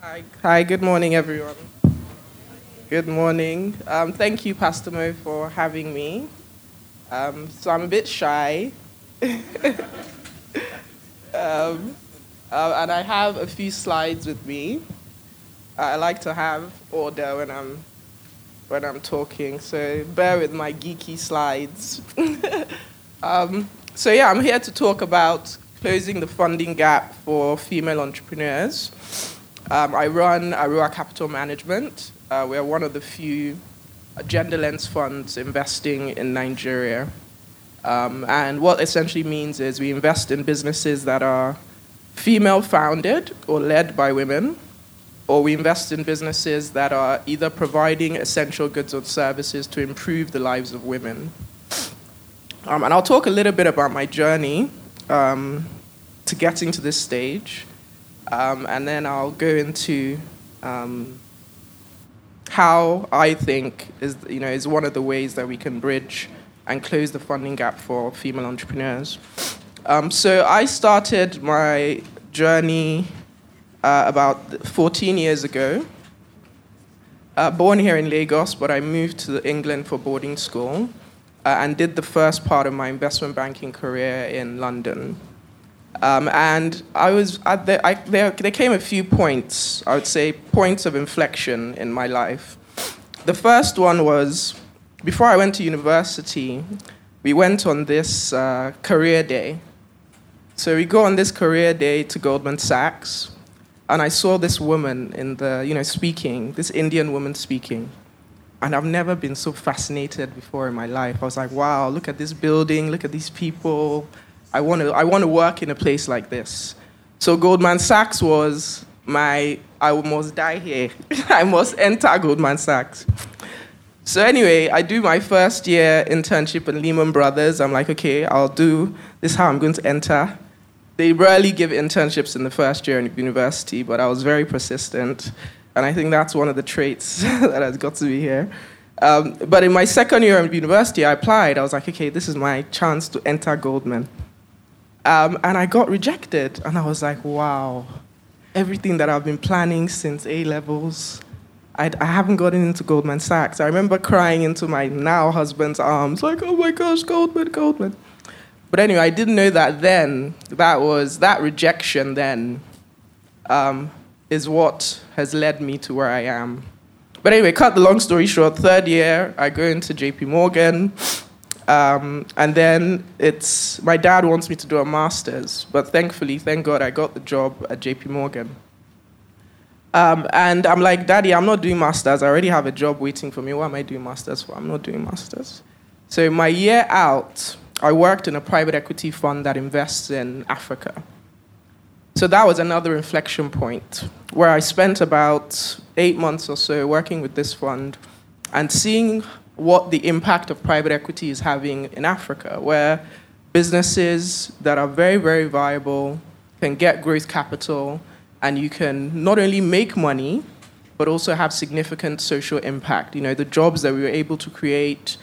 Hi, hi good morning, everyone. Good morning. Um, thank you, Pastor Mo, for having me. Um, so I'm a bit shy. um, uh, and I have a few slides with me. I like to have order when I'm when I'm talking, so bear with my geeky slides. um, so yeah, I'm here to talk about closing the funding gap for female entrepreneurs. Um, I run Aruwa Capital Management. Uh, we're one of the few gender lens funds investing in Nigeria. Um, and what essentially means is we invest in businesses that are female founded or led by women or we invest in businesses that are either providing essential goods or services to improve the lives of women. Um, and I'll talk a little bit about my journey um, to getting to this stage, um, and then I'll go into um, how I think is you know is one of the ways that we can bridge and close the funding gap for female entrepreneurs. Um, so I started my journey uh, about 14 years ago. Uh, born here in Lagos, but I moved to England for boarding school uh, and did the first part of my investment banking career in London. Um, and I was the, I, there, there came a few points, I would say, points of inflection in my life. The first one was before I went to university, we went on this uh, career day. So we go on this career day to Goldman Sachs, and I saw this woman in the, you know, speaking, this Indian woman speaking. And I've never been so fascinated before in my life. I was like, wow, look at this building, look at these people. I want to, I want to work in a place like this. So Goldman Sachs was my, I must die here. I must enter Goldman Sachs. So anyway, I do my first year internship at Lehman Brothers. I'm like, okay, I'll do this. How I'm going to enter they rarely give internships in the first year in university, but I was very persistent. And I think that's one of the traits that has got to be here. Um, but in my second year of university, I applied. I was like, okay, this is my chance to enter Goldman. Um, and I got rejected. And I was like, wow, everything that I've been planning since A levels, I, I haven't gotten into Goldman Sachs. I remember crying into my now husband's arms, like, oh my gosh, Goldman, Goldman. But anyway, I didn't know that then. That was that rejection then um, is what has led me to where I am. But anyway, cut the long story short. Third year, I go into J.P. Morgan, um, and then it's my dad wants me to do a master's. But thankfully, thank God, I got the job at J.P. Morgan. Um, and I'm like, Daddy, I'm not doing masters. I already have a job waiting for me. What am I doing masters for? I'm not doing masters. So my year out, I worked in a private equity fund that invests in Africa. So that was another inflection point where I spent about eight months or so working with this fund and seeing what the impact of private equity is having in Africa, where businesses that are very, very viable can get growth capital and you can not only make money, but also have significant social impact. You know, the jobs that we were able to create,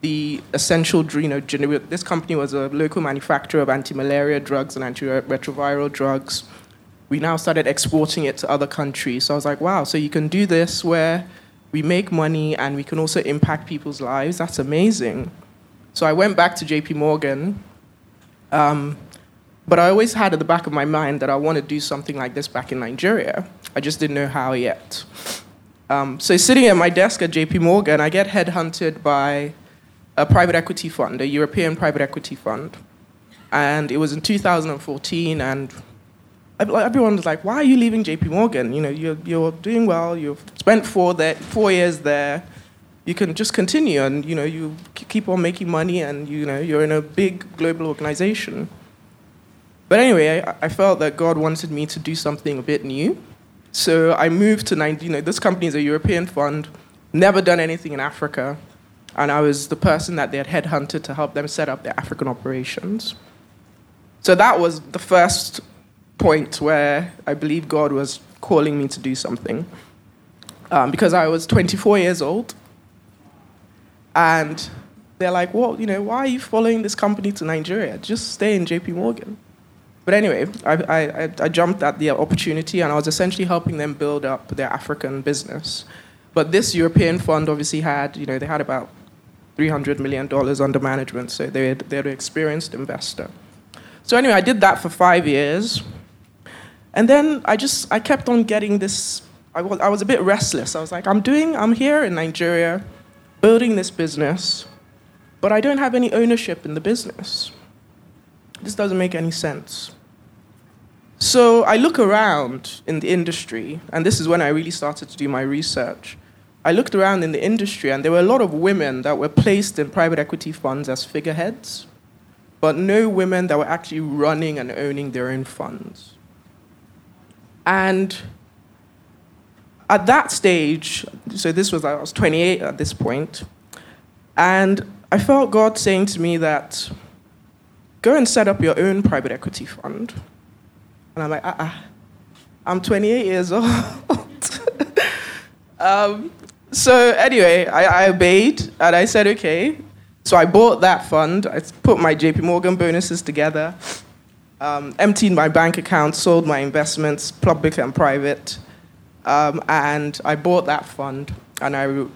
the essential, you know, this company was a local manufacturer of anti-malaria drugs and antiretroviral drugs. We now started exporting it to other countries. So I was like, wow, so you can do this where we make money and we can also impact people's lives. That's amazing. So I went back to JP Morgan. Um, but I always had at the back of my mind that I want to do something like this back in Nigeria. I just didn't know how yet. Um, so sitting at my desk at JP Morgan, I get headhunted by a private equity fund, a European private equity fund. And it was in 2014, and everyone was like, why are you leaving JP Morgan? You know, you're, you're doing well, you've spent four, there, four years there, you can just continue and, you know, you keep on making money and, you know, you're in a big global organization. But anyway, I, I felt that God wanted me to do something a bit new. So I moved to, you know, this company is a European fund, never done anything in Africa and I was the person that they had headhunted to help them set up their African operations. So that was the first point where I believe God was calling me to do something. Um, because I was 24 years old. And they're like, well, you know, why are you following this company to Nigeria? Just stay in JP Morgan. but anyway, I, I, I jumped at the opportunity and I was essentially helping them build up their African business. But this European fund obviously had, you know, they had about $300 million under management, so they had, they an experienced investor. So anyway, I did that for five years. And then I just, I kept on getting this, I was, I was a bit restless. I was like, I'm doing, I'm here in Nigeria, building this business, but I don't have any ownership in the business. This doesn't make any sense. So I look around in the industry, and this is when I really started to do my research. I looked around in the industry, and there were a lot of women that were placed in private equity funds as figureheads, but no women that were actually running and owning their own funds. And at that stage, so this was, I was 28 at this point, and I felt God saying to me that go and set up your own private equity fund and I'm like, ah, uh-uh. I'm 28 years old. um, so anyway, I, I obeyed and I said, okay. So I bought that fund. I put my JP Morgan bonuses together, um, emptied my bank account, sold my investments, public and private, um, and I bought that fund and I re-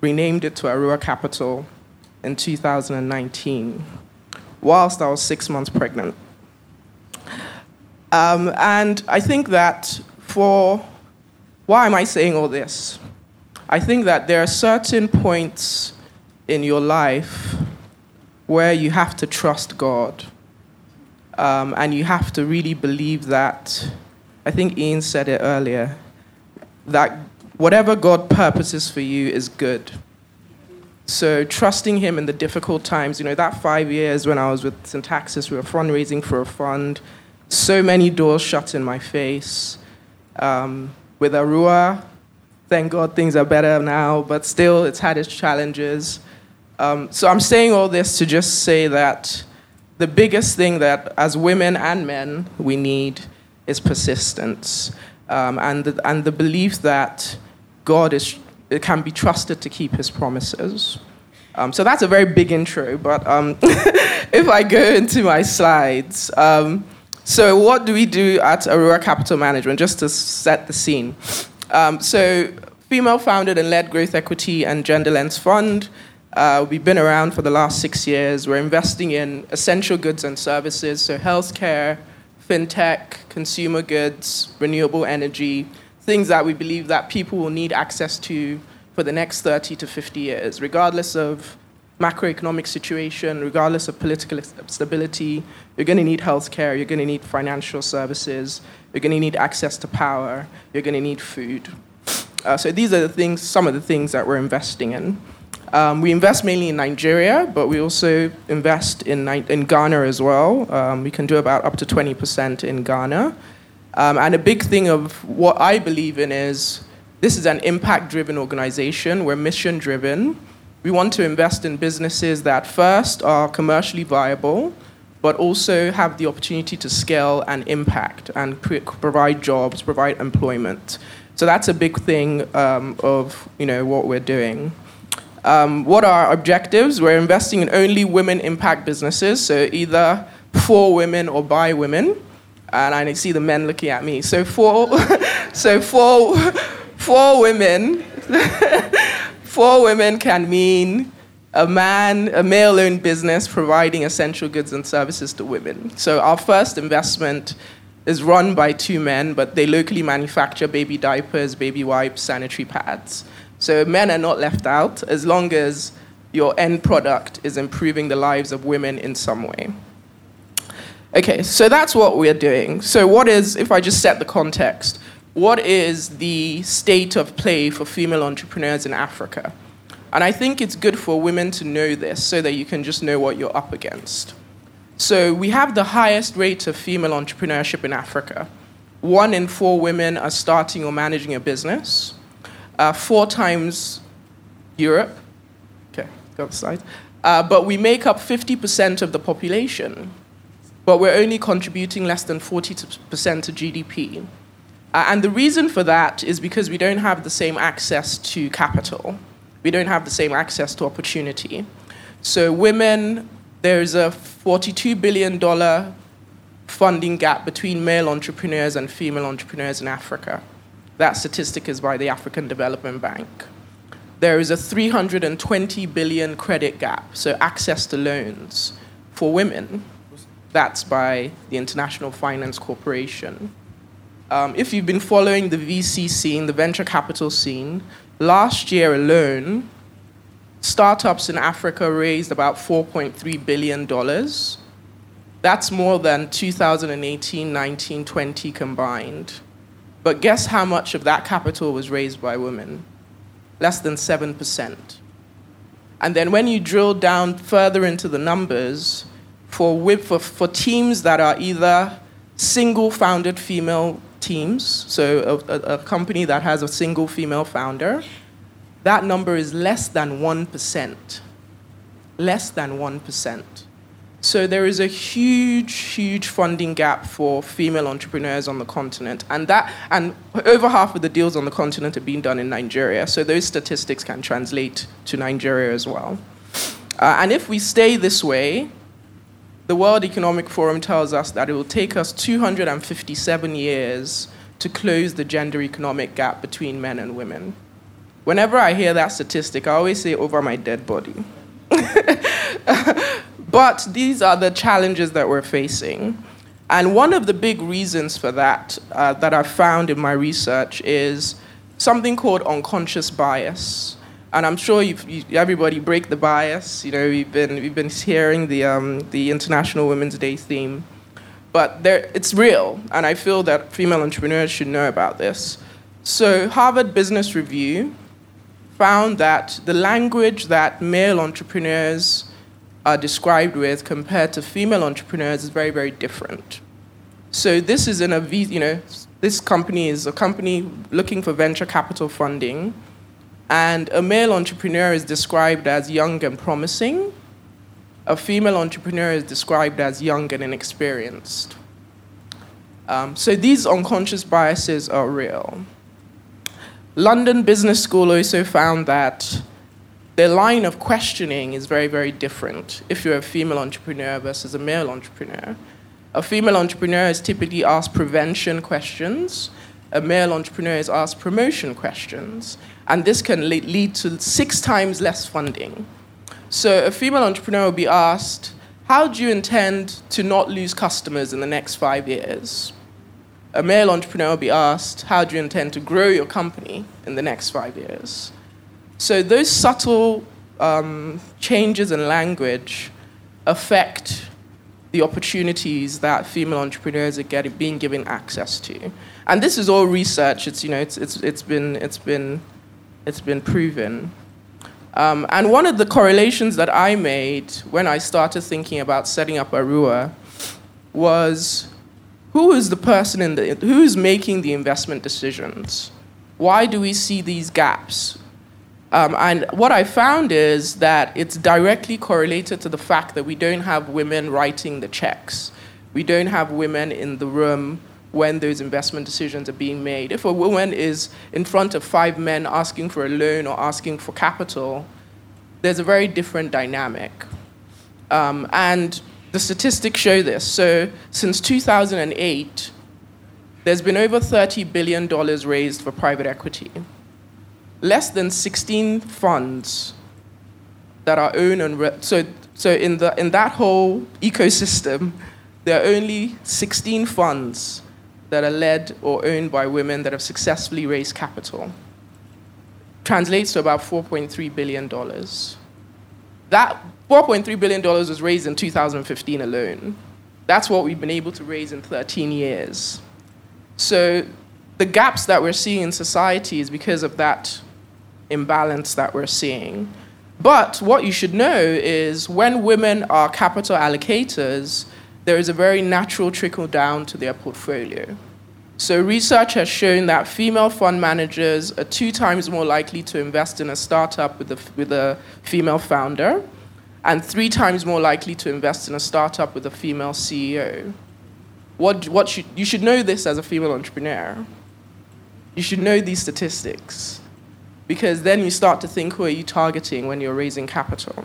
renamed it to Aruwa Capital in 2019, whilst I was six months pregnant. Um, and I think that for why am I saying all this? I think that there are certain points in your life where you have to trust God. Um, and you have to really believe that, I think Ian said it earlier, that whatever God purposes for you is good. So trusting Him in the difficult times, you know, that five years when I was with Syntaxis, we were fundraising for a fund so many doors shut in my face. Um, with Aruwa, thank God things are better now, but still it's had its challenges. Um, so I'm saying all this to just say that the biggest thing that as women and men we need is persistence um, and, the, and the belief that God is, can be trusted to keep his promises. Um, so that's a very big intro, but um, if I go into my slides, um, so, what do we do at Aruwa Capital Management, just to set the scene? Um, so, female founded and led growth equity and gender lens fund. Uh, we've been around for the last six years. We're investing in essential goods and services, so healthcare, fintech, consumer goods, renewable energy, things that we believe that people will need access to for the next 30 to 50 years, regardless of macroeconomic situation, regardless of political stability, you're going to need healthcare, you're going to need financial services, you're going to need access to power, you're going to need food. Uh, so these are the things, some of the things that we're investing in. Um, we invest mainly in Nigeria, but we also invest in, in Ghana as well. Um, we can do about up to 20% in Ghana. Um, and a big thing of what I believe in is this is an impact driven organization, we're mission driven. We want to invest in businesses that first are commercially viable, but also have the opportunity to scale and impact and provide jobs, provide employment. So that's a big thing um, of you know what we're doing. Um, what are our objectives? We're investing in only women impact businesses, so either for women or by women. And I see the men looking at me. So for so for for women. For women can mean a man, a male owned business providing essential goods and services to women. So our first investment is run by two men, but they locally manufacture baby diapers, baby wipes, sanitary pads. So men are not left out as long as your end product is improving the lives of women in some way. Okay, so that's what we're doing. So, what is, if I just set the context, what is the state of play for female entrepreneurs in Africa? And I think it's good for women to know this so that you can just know what you're up against. So, we have the highest rate of female entrepreneurship in Africa. One in four women are starting or managing a business, uh, four times Europe. Okay, got the slide. Uh, but we make up 50% of the population, but we're only contributing less than 40% to GDP. Uh, and the reason for that is because we don't have the same access to capital. We don't have the same access to opportunity. So, women, there's a $42 billion funding gap between male entrepreneurs and female entrepreneurs in Africa. That statistic is by the African Development Bank. There is a 320 billion credit gap, so access to loans for women. That's by the International Finance Corporation. Um, if you've been following the VC scene, the venture capital scene, last year alone, startups in Africa raised about $4.3 billion. That's more than 2018, 19, 20 combined. But guess how much of that capital was raised by women? Less than 7%. And then when you drill down further into the numbers, for, for, for teams that are either single founded female teams, so a, a, a company that has a single female founder, that number is less than 1%. Less than 1%. So there is a huge, huge funding gap for female entrepreneurs on the continent, and that and over half of the deals on the continent are being done in Nigeria. So those statistics can translate to Nigeria as well. Uh, and if we stay this way, the World Economic Forum tells us that it will take us 257 years to close the gender economic gap between men and women. Whenever I hear that statistic, I always say over my dead body. but these are the challenges that we're facing. And one of the big reasons for that, uh, that I've found in my research, is something called unconscious bias. And I'm sure you, everybody break the bias. You know, we've been, we've been hearing the, um, the International Women's Day theme. But there, it's real, and I feel that female entrepreneurs should know about this. So, Harvard Business Review found that the language that male entrepreneurs are described with compared to female entrepreneurs is very, very different. So this is in a, you know, this company is a company looking for venture capital funding, and a male entrepreneur is described as young and promising. A female entrepreneur is described as young and inexperienced. Um, so these unconscious biases are real. London Business School also found that the line of questioning is very, very different if you're a female entrepreneur versus a male entrepreneur. A female entrepreneur is typically asked prevention questions, a male entrepreneur is asked promotion questions, and this can lead to six times less funding. So, a female entrepreneur will be asked, How do you intend to not lose customers in the next five years? a male entrepreneur will be asked, How do you intend to grow your company in the next five years? So, those subtle um, changes in language affect the opportunities that female entrepreneurs are getting, being given access to. And this is all research, it's, you know, it's, it's, it's, been, it's, been, it's been proven. Um, and one of the correlations that I made when I started thinking about setting up Aruwa was who is the person in the who is making the investment decisions? Why do we see these gaps? Um, and what I found is that it's directly correlated to the fact that we don't have women writing the checks. We don't have women in the room when those investment decisions are being made. If a woman is in front of five men asking for a loan or asking for capital, there's a very different dynamic. Um, and the statistics show this. So since 2008, there's been over $30 billion raised for private equity. Less than 16 funds that are owned and re- so so in the in that whole ecosystem, there are only 16 funds that are led or owned by women that have successfully raised capital. Translates to about 4.3 billion dollars. That $4.3 billion was raised in 2015 alone. That's what we've been able to raise in 13 years. So the gaps that we're seeing in society is because of that imbalance that we're seeing. But what you should know is when women are capital allocators, there is a very natural trickle down to their portfolio. So, research has shown that female fund managers are two times more likely to invest in a startup with a, with a female founder and three times more likely to invest in a startup with a female CEO. What, what should, you should know this as a female entrepreneur. You should know these statistics because then you start to think who are you targeting when you're raising capital.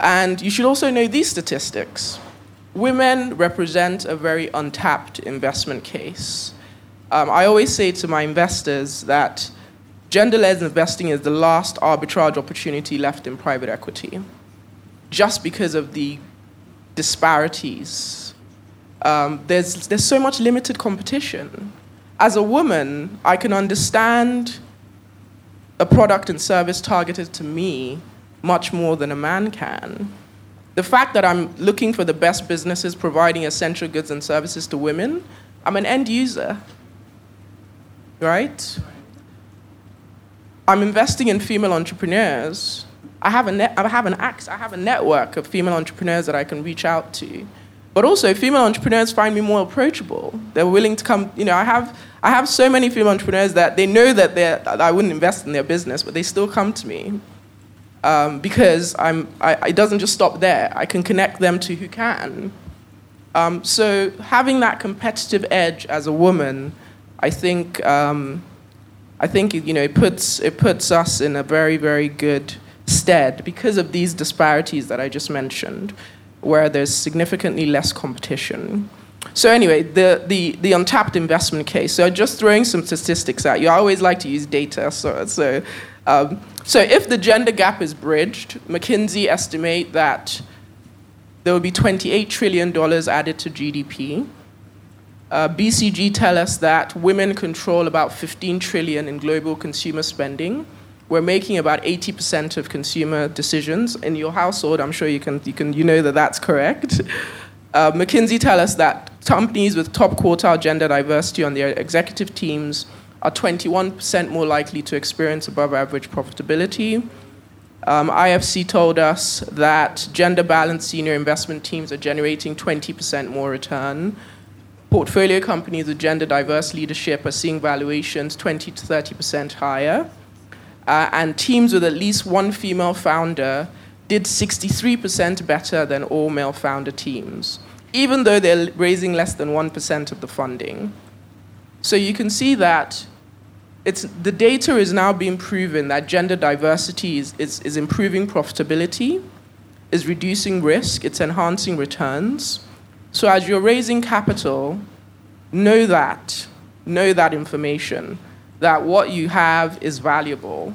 And you should also know these statistics. women represent a very untapped investment case. Um, I always say to my investors that gender led investing is the last arbitrage opportunity left in private equity, just because of the disparities. Um, there's, there's so much limited competition. As a woman, I can understand a product and service targeted to me much more than a man can. The fact that I'm looking for the best businesses providing essential goods and services to women, I'm an end user, right? I'm investing in female entrepreneurs. I have, a net, I, have an I have a network of female entrepreneurs that I can reach out to. But also, female entrepreneurs find me more approachable. They're willing to come, you know, I have, I have so many female entrepreneurs that they know that, I wouldn't invest in their business, but they still come to me um, because I'm, I, it doesn't just stop there. I can connect them to who can. Um, so having that competitive edge as a woman, I think, um, I think you know, it puts, it puts us in a very, very good stead because of these disparities that I just mentioned, where there's significantly less competition. So anyway, the, the, the untapped investment case. So just throwing some statistics at you. I always like to use data. So, so, um, so if the gender gap is bridged, McKinsey estimate that there will be $28 trillion added to GDP. Uh, BCG tell us that women control about 15 trillion in global consumer spending. We're making about 80% of consumer decisions in your household. I'm sure you can, you can, you know that that's correct. Uh, McKinsey tell us that companies with top quartile gender diversity on their executive teams are 21% more likely to experience above average profitability. Um, IFC told us that gender balanced senior investment teams are generating 20% more return. Portfolio companies with gender diverse leadership are seeing valuations 20 to 30% higher. Uh, and teams with at least one female founder did 63% better than all male founder teams, even though they're raising less than 1% of the funding. So you can see that it's, the data is now being proven that gender diversity is, is, is improving profitability, is reducing risk, it's enhancing returns. So as you're raising capital, know that, know that information, that what you have is valuable,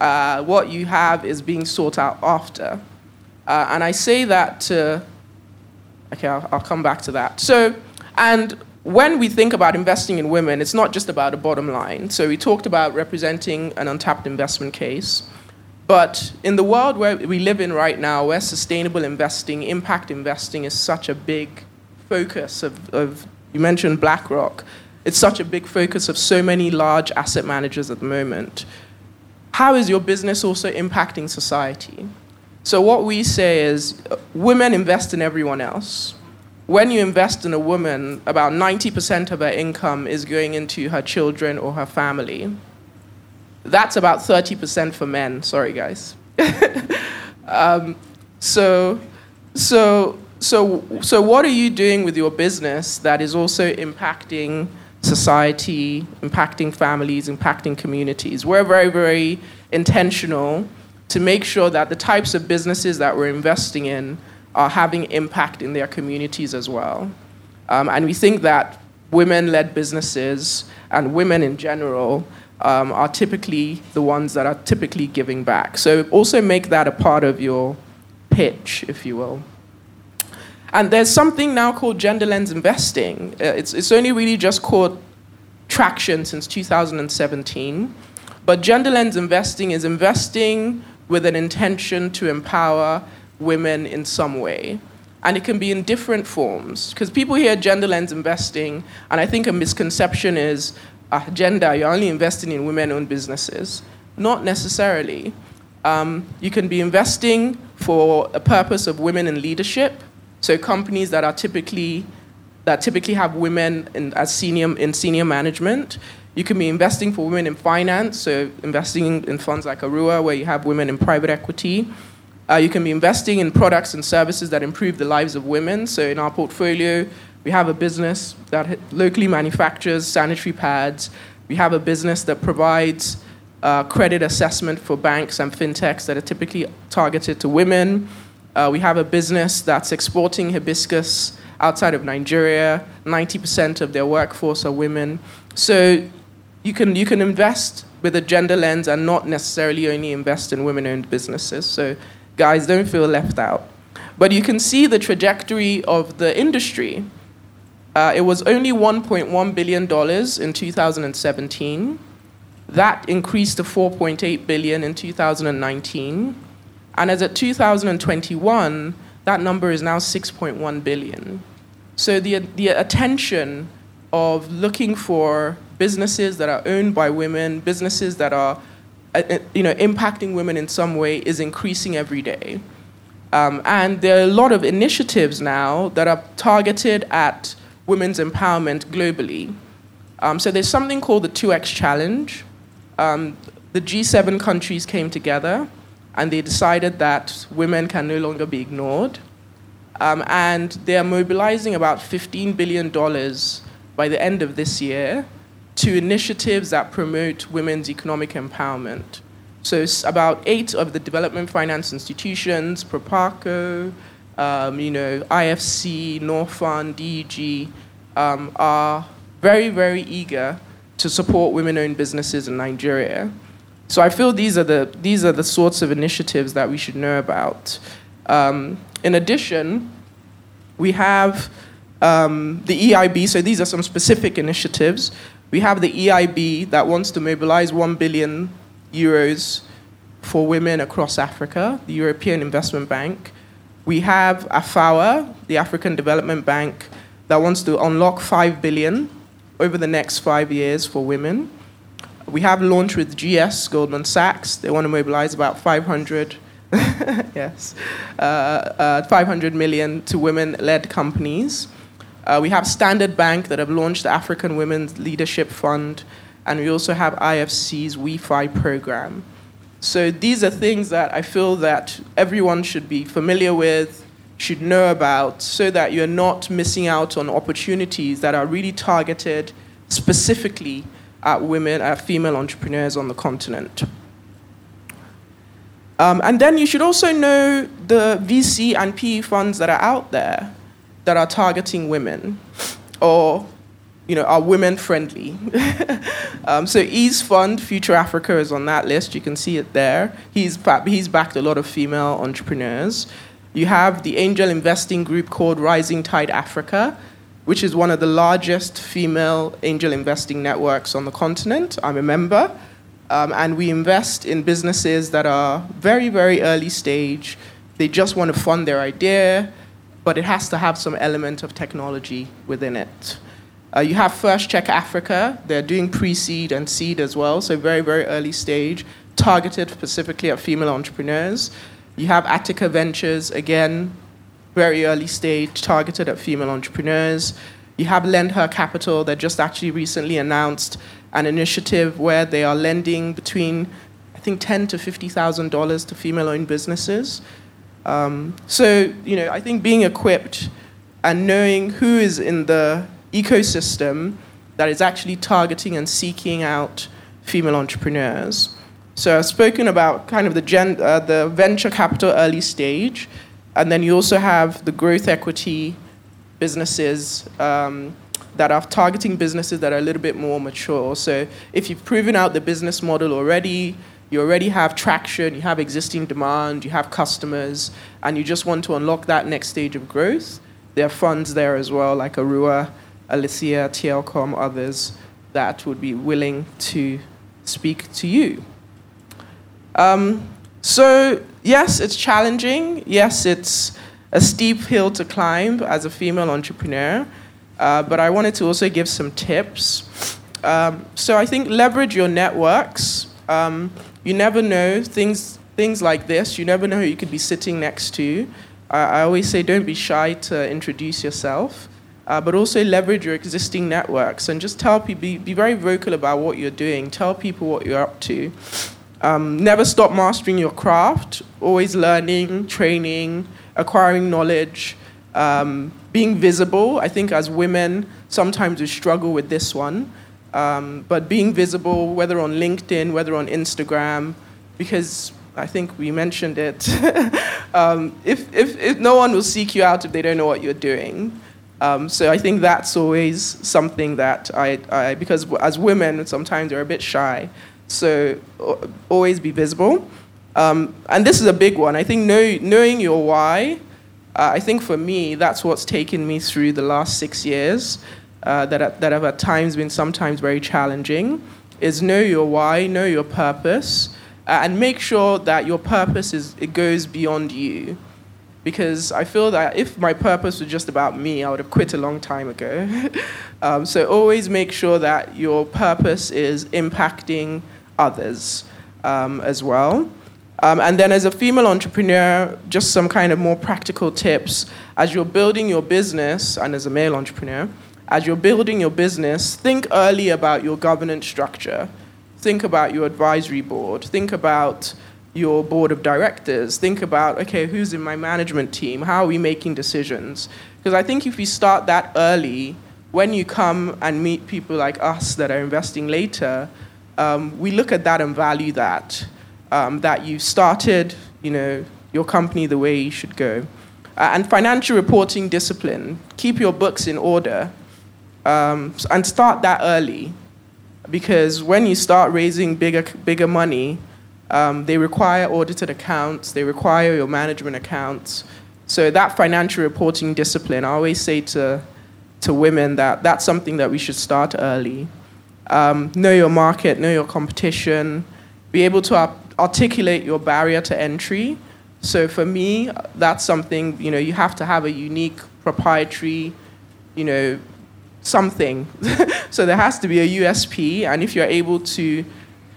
uh, what you have is being sought out after. Uh, and I say that to, okay, I'll, I'll come back to that. So, and when we think about investing in women, it's not just about a bottom line. So we talked about representing an untapped investment case. But in the world where we live in right now, where sustainable investing, impact investing is such a big focus of, of you mentioned BlackRock, it's such a big focus of so many large asset managers at the moment. How is your business also impacting society? So, what we say is uh, women invest in everyone else when you invest in a woman, about 90% of her income is going into her children or her family. That's about 30% for men. Sorry, guys. um, so, so, so, so, what are you doing with your business that is also impacting society, impacting families, impacting communities? We're very, very intentional to make sure that the types of businesses that we're investing in are having impact in their communities as well. Um, and we think that women led businesses and women in general um, are typically the ones that are typically giving back. So also make that a part of your pitch, if you will. And there's something now called gender lens investing. Uh, it's, it's only really just caught traction since 2017. But gender lens investing is investing with an intention to empower women in some way. And it can be in different forms. Because people hear gender lens investing, and I think a misconception is uh, gender, you're only investing in women owned businesses. Not necessarily. Um, you can be investing for a purpose of women in leadership. So companies that are typically that typically have women in, as senior in senior management. You can be investing for women in finance, so investing in funds like Aruwa, where you have women in private equity. Uh, you can be investing in products and services that improve the lives of women. So in our portfolio, we have a business that locally manufactures sanitary pads. We have a business that provides uh, credit assessment for banks and fintechs that are typically targeted to women. Uh, we have a business that's exporting hibiscus outside of Nigeria. 90% of their workforce are women. So you can, you can invest with a gender lens and not necessarily only invest in women owned businesses. So, guys, don't feel left out. But you can see the trajectory of the industry. Uh, it was only $1.1 billion in 2017. That increased to 4.8 billion in 2019. And as at 2021, that number is now 6.1 billion. So the, the attention of looking for businesses that are owned by women, businesses that are uh, uh, you know, impacting women in some way is increasing every day. Um, and there are a lot of initiatives now that are targeted at women's empowerment globally. Um, so there's something called the 2X Challenge. Um, the G7 countries came together and they decided that women can no longer be ignored. Um, and they're mobilizing about $15 billion by the end of this year to initiatives that promote women's economic empowerment. So about eight of the development finance institutions, Proparco, um, you know, IFC, Norfund, DEG, um, are very, very eager to support women-owned businesses in Nigeria. So I feel these are the, these are the sorts of initiatives that we should know about. Um, in addition, we have um, the EIB, so these are some specific initiatives. We have the EIB that wants to mobilize 1 billion euros for women across Africa, the European Investment Bank. We have AFAWA, the African Development Bank, that wants to unlock 5 billion over the next five years for women. We have launched with GS, Goldman Sachs. They want to mobilize about 500 yes, uh, uh, 500 million to women-led companies. Uh, we have Standard Bank that have launched the African Women's Leadership Fund, and we also have IFC's WeFi program. So these are things that I feel that everyone should be familiar with, should know about, so that you're not missing out on opportunities that are really targeted specifically at women, at female entrepreneurs on the continent. Um, and then you should also know the VC and PE funds that are out there that are targeting women or you know, are women friendly. um, so Ease Fund, Future Africa is on that list. You can see it there. He's, he's backed a lot of female entrepreneurs. You have the angel investing group called Rising Tide Africa, which is one of the largest female angel investing networks on the continent. I'm a member. Um, and we invest in businesses that are very, very early stage. They just want to fund their idea, but it has to have some element of technology within it. Uh, you have First Check Africa. They're doing pre seed and seed as well, so very, very early stage, targeted specifically at female entrepreneurs. You have Attica Ventures, again, very early stage, targeted at female entrepreneurs. You have Lend Her Capital that just actually recently announced an initiative where they are lending between, I think, ten to fifty thousand dollars to female-owned businesses. Um, so, you know, I think being equipped and knowing who is in the ecosystem that is actually targeting and seeking out female entrepreneurs. So I've spoken about kind of the, gen, uh, the venture capital early stage, and then you also have the growth equity businesses um, that are targeting businesses that are a little bit more mature. So if you've proven out the business model already, you already have traction, you have existing demand, you have customers, and you just want to unlock that next stage of growth, there are funds there as well, like Aruwa, Alitheia, TLCom, others that would be willing to speak to you. Um, so, yes, it's challenging. Yes, it's a steep hill to climb as a female entrepreneur. Uh, but I wanted to also give some tips. Um, so I think leverage your networks. Um, you never know things things like this. You never know who you could be sitting next to. Uh, I always say don't be shy to introduce yourself, uh, but also leverage your existing networks and just tell people. Be, be very vocal about what you're doing. Tell people what you're up to. Um, never stop mastering your craft. Always learning, training, acquiring knowledge. Um, being visible, I think as women, sometimes we struggle with this one. Um, but being visible, whether on LinkedIn, whether on Instagram, because I think we mentioned it, um, if, if, if no one will seek you out if they don't know what you're doing. Um, so I think that's always something that I, I, because as women, sometimes we're a bit shy. So always be visible. Um, and this is a big one. I think know, knowing your why, uh, I think for me, that's what's taken me through the last six years uh, that, that have at times been sometimes very challenging, is know your why, know your purpose, uh, and make sure that your purpose is, it goes beyond you because I feel that if my purpose was just about me, I would have quit a long time ago. um, so always make sure that your purpose is impacting others um, as well. Um, and then as a female entrepreneur, just some kind of more practical tips. As you're building your business, and as a male entrepreneur, as you're building your business, think early about your governance structure. Think about your advisory board. Think about your board of directors. Think about, okay, who's in my management team? How are we making decisions? Because I think if you start that early, when you come and meet people like us that are investing later, um, we look at that and value that. Um, that you've started, you know, your company the way you should go. Uh, and financial reporting discipline. Keep your books in order. Um, and start that early. Because when you start raising bigger, bigger money, um, they require audited accounts, they require your management accounts. So that financial reporting discipline, I always say to, to women that that's something that we should start early. Um, know your market, know your competition, be able to art- articulate your barrier to entry. So for me, that's something, you know, you have to have a unique proprietary, you know, something. so there has to be a USP, and if you're able to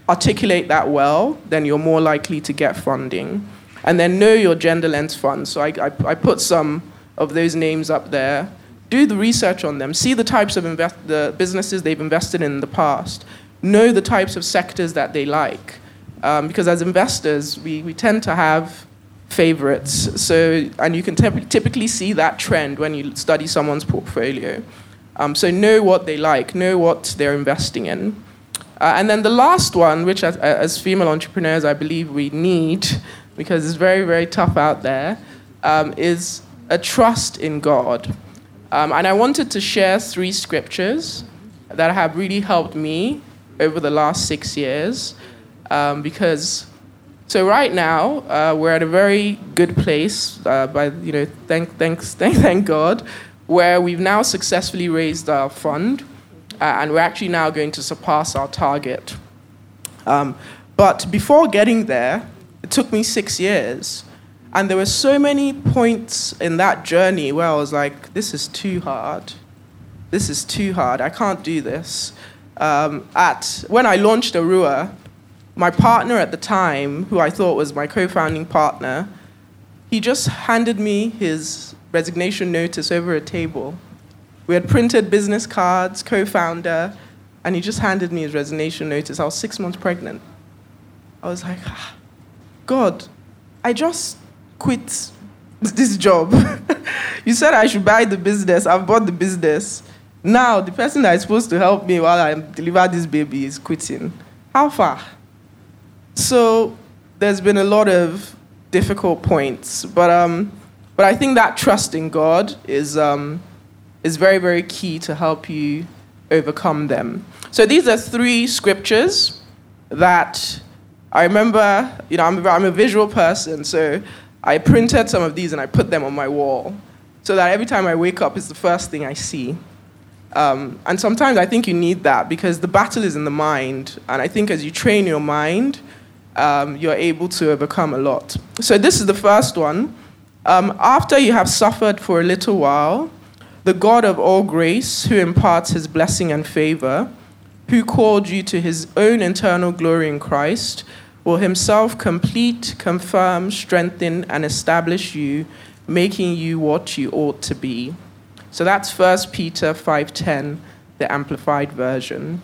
articulate that well, then you're more likely to get funding. And then know your gender lens funds. So I, I, I, put some of those names up there. Do the research on them. See the types of invest- the businesses they've invested in, in the past. Know the types of sectors that they like. Um, because as investors, we, we tend to have favorites. So, and you can typically see that trend when you study someone's portfolio. Um, so know what they like, know what they're investing in. Uh, and then the last one, which as, as, female entrepreneurs I believe we need, because it's very, very tough out there, um, is a trust in God. Um, and I wanted to share three scriptures that have really helped me over the last six years. Um, because, so right now, uh, we're at a very good place, uh, by, you know, thank, thanks, thank, thank God, where we've now successfully raised our fund uh, and we're actually now going to surpass our target. Um, but before getting there, it took me six years. And there were so many points in that journey where I was like, this is too hard. This is too hard. I can't do this. Um, at, when I launched Aruwa, my partner at the time, who I thought was my co founding partner, he just handed me his resignation notice over a table. We had printed business cards, co founder, and he just handed me his resignation notice. I was six months pregnant. I was like, ah, God, I just quit this job. you said I should buy the business. I've bought the business. Now, the person that is supposed to help me while I deliver this baby is quitting. How far? So, there's been a lot of difficult points, but um, but I think that trust in God is um, is very, very key to help you overcome them. So these are three scriptures that I remember, you know, I'm, I'm a visual person, so I printed some of these and I put them on my wall so that every time I wake up, it's the first thing I see. Um, and sometimes I think you need that because the battle is in the mind. And I think as you train your mind, um, you're able to overcome a lot. So this is the first one. Um, after you have suffered for a little while, the God of all grace, who imparts his blessing and favor, who called you to his own eternal glory in Christ, will himself complete, confirm, strengthen, and establish you, making you what you ought to be. So that's 1 Peter 5.10, the Amplified Version.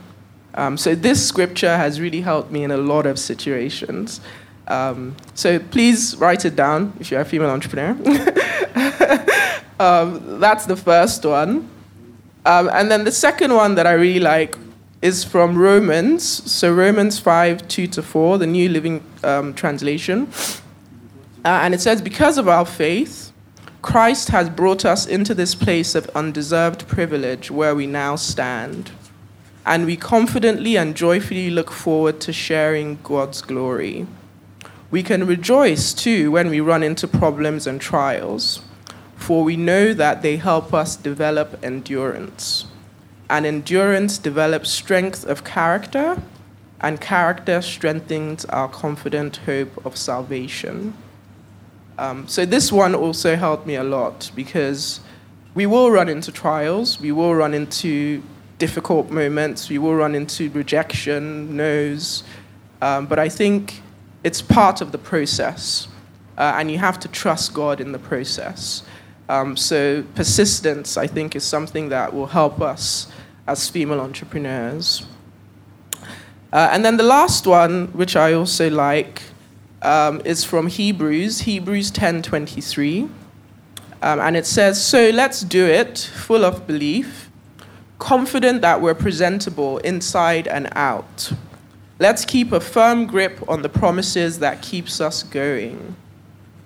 Um, so this scripture has really helped me in a lot of situations. Um, so please write it down if you're a female entrepreneur. Um, that's the first one. Um, and then the second one that I really like is from Romans. So Romans 5 2 to 4, the New Living um, Translation. Uh, and it says, Because of our faith, Christ has brought us into this place of undeserved privilege where we now stand. And we confidently and joyfully look forward to sharing God's glory. We can rejoice too when we run into problems and trials, for we know that they help us develop endurance. And endurance develops strength of character, and character strengthens our confident hope of salvation. Um, so, this one also helped me a lot because we will run into trials, we will run into difficult moments, we will run into rejection, no's, um, but I think it's part of the process, uh, and you have to trust God in the process. Um, so persistence, I think, is something that will help us as female entrepreneurs. Uh, and then the last one, which I also like, um, is from Hebrews, Hebrews 10:23, um, and it says, "So let's do it, full of belief, confident that we're presentable inside and out." Let's keep a firm grip on the promises that keeps us going.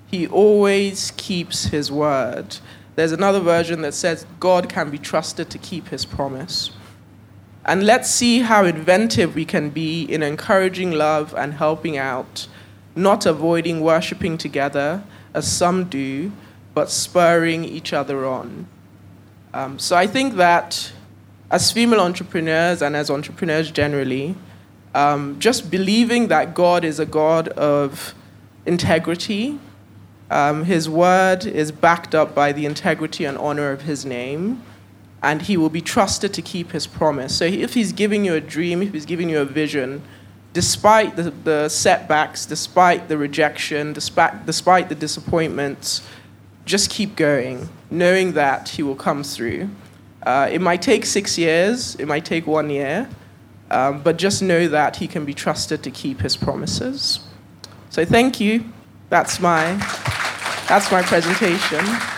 He always keeps his word. There's another version that says God can be trusted to keep his promise. And let's see how inventive we can be in encouraging love and helping out, not avoiding worshiping together, as some do, but spurring each other on. Um, so I think that as female entrepreneurs and as entrepreneurs generally, um, just believing that God is a God of integrity. Um, his word is backed up by the integrity and honor of his name, and he will be trusted to keep his promise. So if he's giving you a dream, if he's giving you a vision, despite the, the setbacks, despite the rejection, despite, despite the disappointments, just keep going, knowing that he will come through. Uh, it might take six years, it might take one year, um, but just know that he can be trusted to keep his promises. So thank you. That's my, that's my presentation.